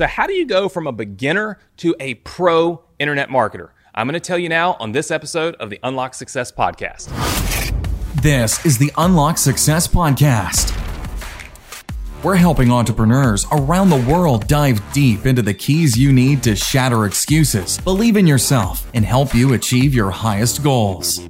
So, how do you go from a beginner to a pro internet marketer? I'm going to tell you now on this episode of the Unlock Success Podcast. This is the Unlock Success Podcast. We're helping entrepreneurs around the world dive deep into the keys you need to shatter excuses, believe in yourself, and help you achieve your highest goals.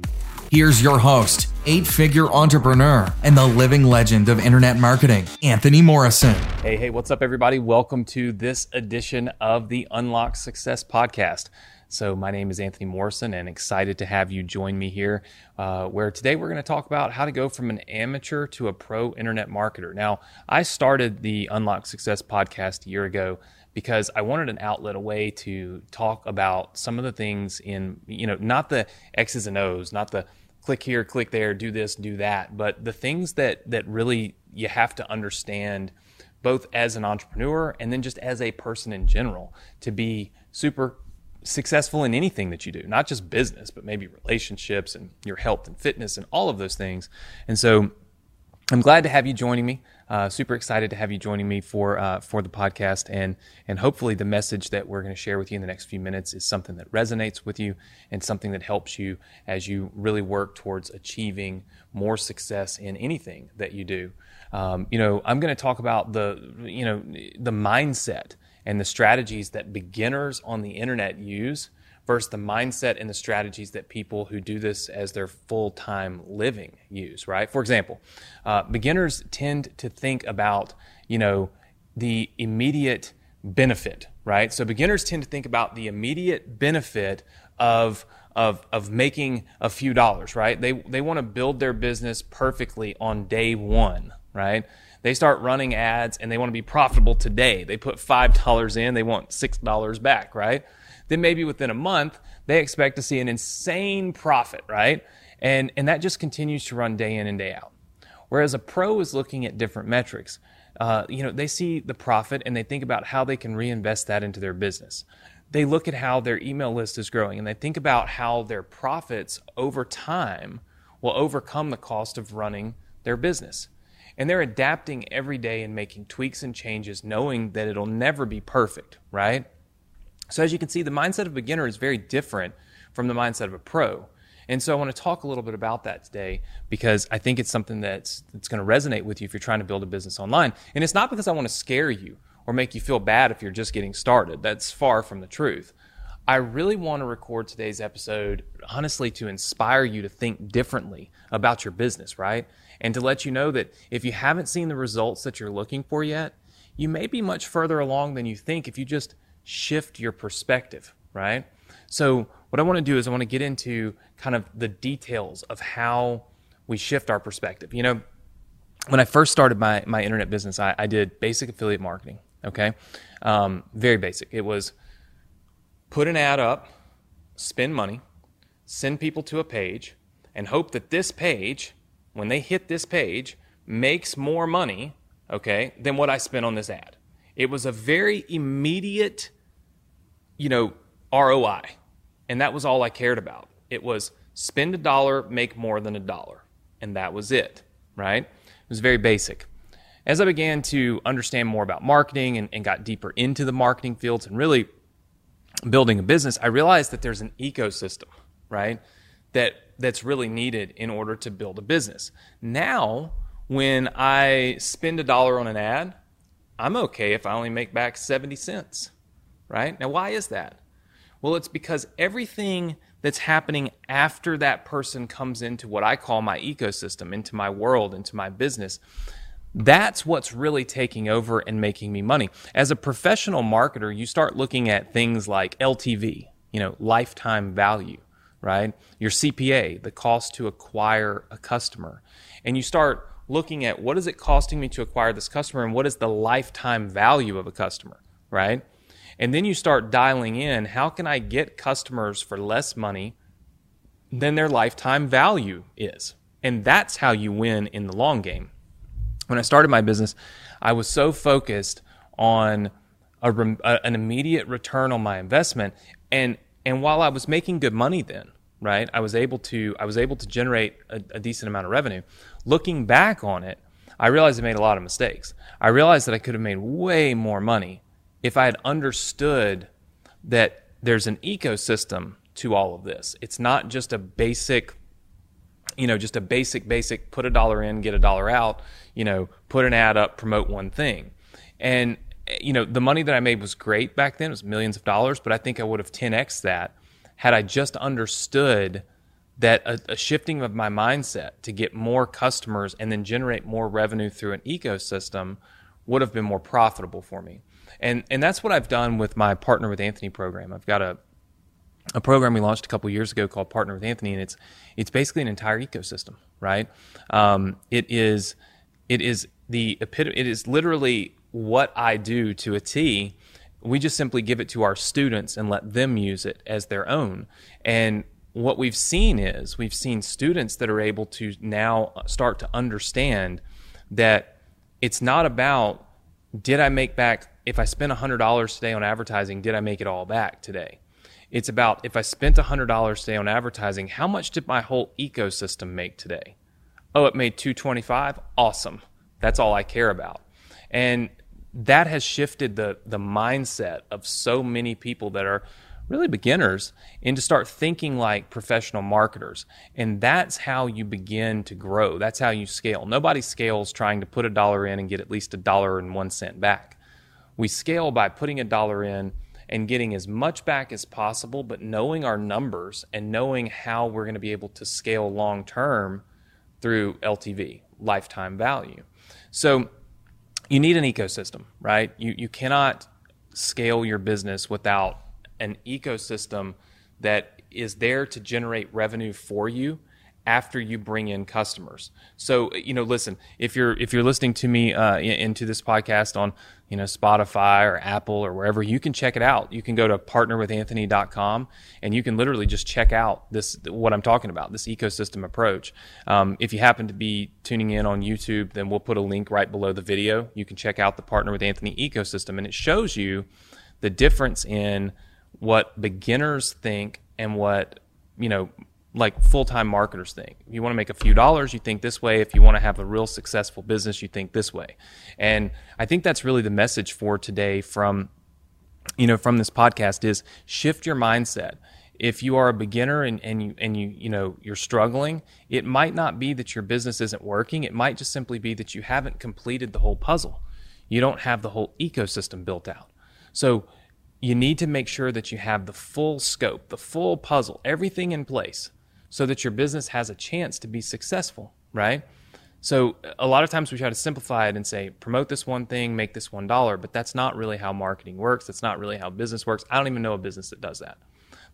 Here's your host, eight figure entrepreneur, and the living legend of internet marketing, Anthony Morrison. Hey, hey, what's up, everybody? Welcome to this edition of the Unlock Success Podcast. So, my name is Anthony Morrison, and excited to have you join me here. Uh, where today we're going to talk about how to go from an amateur to a pro internet marketer. Now, I started the Unlock Success podcast a year ago because I wanted an outlet, a way to talk about some of the things in, you know, not the X's and O's, not the click here, click there, do this, do that. But the things that that really you have to understand both as an entrepreneur and then just as a person in general to be super successful in anything that you do, not just business, but maybe relationships and your health and fitness and all of those things. And so I'm glad to have you joining me. Uh, super excited to have you joining me for uh, for the podcast, and and hopefully the message that we're going to share with you in the next few minutes is something that resonates with you and something that helps you as you really work towards achieving more success in anything that you do. Um, you know, I'm going to talk about the you know the mindset and the strategies that beginners on the internet use versus the mindset and the strategies that people who do this as their full time living use, right? For example, uh, beginners tend to think about, you know, the immediate benefit, right? So beginners tend to think about the immediate benefit of of of making a few dollars, right? They they want to build their business perfectly on day 1, right? They start running ads and they want to be profitable today. They put $5 in, they want $6 back, right? Then maybe within a month, they expect to see an insane profit, right? And, and that just continues to run day in and day out. Whereas a pro is looking at different metrics. Uh, you know, they see the profit and they think about how they can reinvest that into their business. They look at how their email list is growing and they think about how their profits over time will overcome the cost of running their business. And they're adapting every day and making tweaks and changes, knowing that it'll never be perfect, right? So, as you can see, the mindset of a beginner is very different from the mindset of a pro. And so, I want to talk a little bit about that today because I think it's something that's, that's going to resonate with you if you're trying to build a business online. And it's not because I want to scare you or make you feel bad if you're just getting started. That's far from the truth. I really want to record today's episode, honestly, to inspire you to think differently about your business, right? And to let you know that if you haven't seen the results that you're looking for yet, you may be much further along than you think if you just shift your perspective, right? So, what I want to do is I want to get into kind of the details of how we shift our perspective. You know, when I first started my, my internet business, I, I did basic affiliate marketing, okay? Um, very basic. It was put an ad up, spend money, send people to a page, and hope that this page, when they hit this page, makes more money, okay, than what I spent on this ad. It was a very immediate, you know, ROI. And that was all I cared about. It was spend a dollar, make more than a dollar. And that was it, right? It was very basic. As I began to understand more about marketing and, and got deeper into the marketing fields and really building a business, I realized that there's an ecosystem, right? That that's really needed in order to build a business. Now, when I spend a dollar on an ad, I'm okay if I only make back 70 cents, right? Now, why is that? Well, it's because everything that's happening after that person comes into what I call my ecosystem, into my world, into my business, that's what's really taking over and making me money. As a professional marketer, you start looking at things like LTV, you know, lifetime value, right? Your CPA, the cost to acquire a customer. And you start looking at what is it costing me to acquire this customer and what is the lifetime value of a customer, right? And then you start dialing in how can I get customers for less money than their lifetime value is? And that's how you win in the long game. When I started my business, I was so focused on a, an immediate return on my investment and and while I was making good money then, right? I was able to I was able to generate a, a, decent amount of revenue. Looking back on it, I realized I made a lot of mistakes. I realized that I could have made way more money if I had understood that there's an ecosystem to all of this. It's not just a basic, you know, just a basic, basic put a dollar in, get a dollar out, you know, put an ad up, promote one thing. And, you know, the money that I made was great back then, it was millions of dollars, but I think I would have 10x that had I just understood that a, a, shifting of my mindset to get more customers and then generate more revenue through an ecosystem would have been more profitable for me. And and that's what I've done with my partner with Anthony program. I've got a a program we launched a couple years ago called Partner with Anthony, and it's it's basically an entire ecosystem, right? Um, it is it is the epitome. It is literally what I do to a T. We just simply give it to our students and let them use it as their own. And what we've seen is we've seen students that are able to now start to understand that it's not about did I make back if I spent $100 today on advertising, did I make it all back today? It's about if I spent $100 today on advertising, how much did my whole ecosystem make today? Oh, it made 225. Awesome. That's all I care about. And that has shifted the the mindset of so many people that are really beginners and to start thinking like professional marketers. And that's how you begin to grow. That's how you scale. Nobody scales trying to put a dollar in and get at least a dollar and one cent back. We scale by putting a dollar in and getting as much back as possible, but knowing our numbers and knowing how we're going to be able to scale long term through LTV, lifetime value. So you need an ecosystem, right? You, you cannot scale your business without an ecosystem that is there to generate revenue for you after you bring in customers. So, you know, listen, if you're if you're listening to me uh, into this podcast on, you know, Spotify or Apple or wherever, you can check it out. You can go to partnerwithanthony.com and you can literally just check out this what I'm talking about, this ecosystem approach. Um, if you happen to be tuning in on YouTube, then we'll put a link right below the video. You can check out the Partner with Anthony ecosystem, and it shows you the difference in what beginners think and what you know like full-time marketers think. If you want to make a few dollars, you think this way. If you want to have a real successful business, you think this way. And I think that's really the message for today from you know from this podcast is shift your mindset. If you are a beginner and, and you and you you know you're struggling, it might not be that your business isn't working. It might just simply be that you haven't completed the whole puzzle. You don't have the whole ecosystem built out. So you need to make sure that you have the full scope, the full puzzle, everything in place so that your business has a chance to be successful, right? So a lot of times we try to simplify it and say promote this one thing, make this one dollar, but that's not really how marketing works. That's not really how business works. I don't even know a business that does that.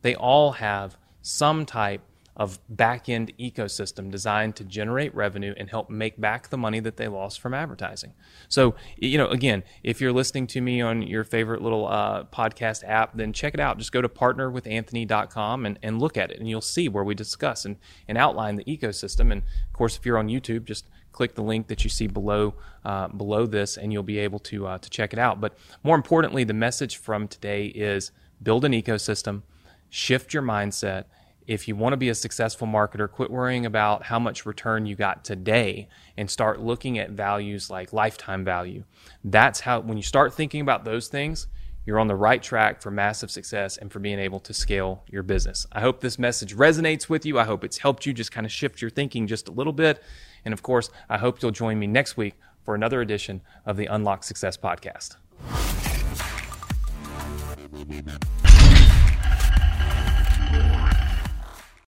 They all have some type of back end ecosystem designed to generate revenue and help make back the money that they lost from advertising. So, you know, again, if you're listening to me on your favorite little uh, podcast app, then check it out. Just go to partnerwithanthony.com and, and look at it, and you'll see where we discuss and, and outline the ecosystem. And of course, if you're on YouTube, just click the link that you see below uh, below this, and you'll be able to uh, to check it out. But more importantly, the message from today is build an ecosystem, shift your mindset if you want to be a successful marketer, quit worrying about how much return you got today and start looking at values like lifetime value. That's how, when you start thinking about those things, you're on the right track for massive success and for being able to scale your business. I hope this message resonates with you. I hope it's helped you just kind of shift your thinking just a little bit. And of course, I hope you'll join me next week for another edition of the Unlock Success Podcast.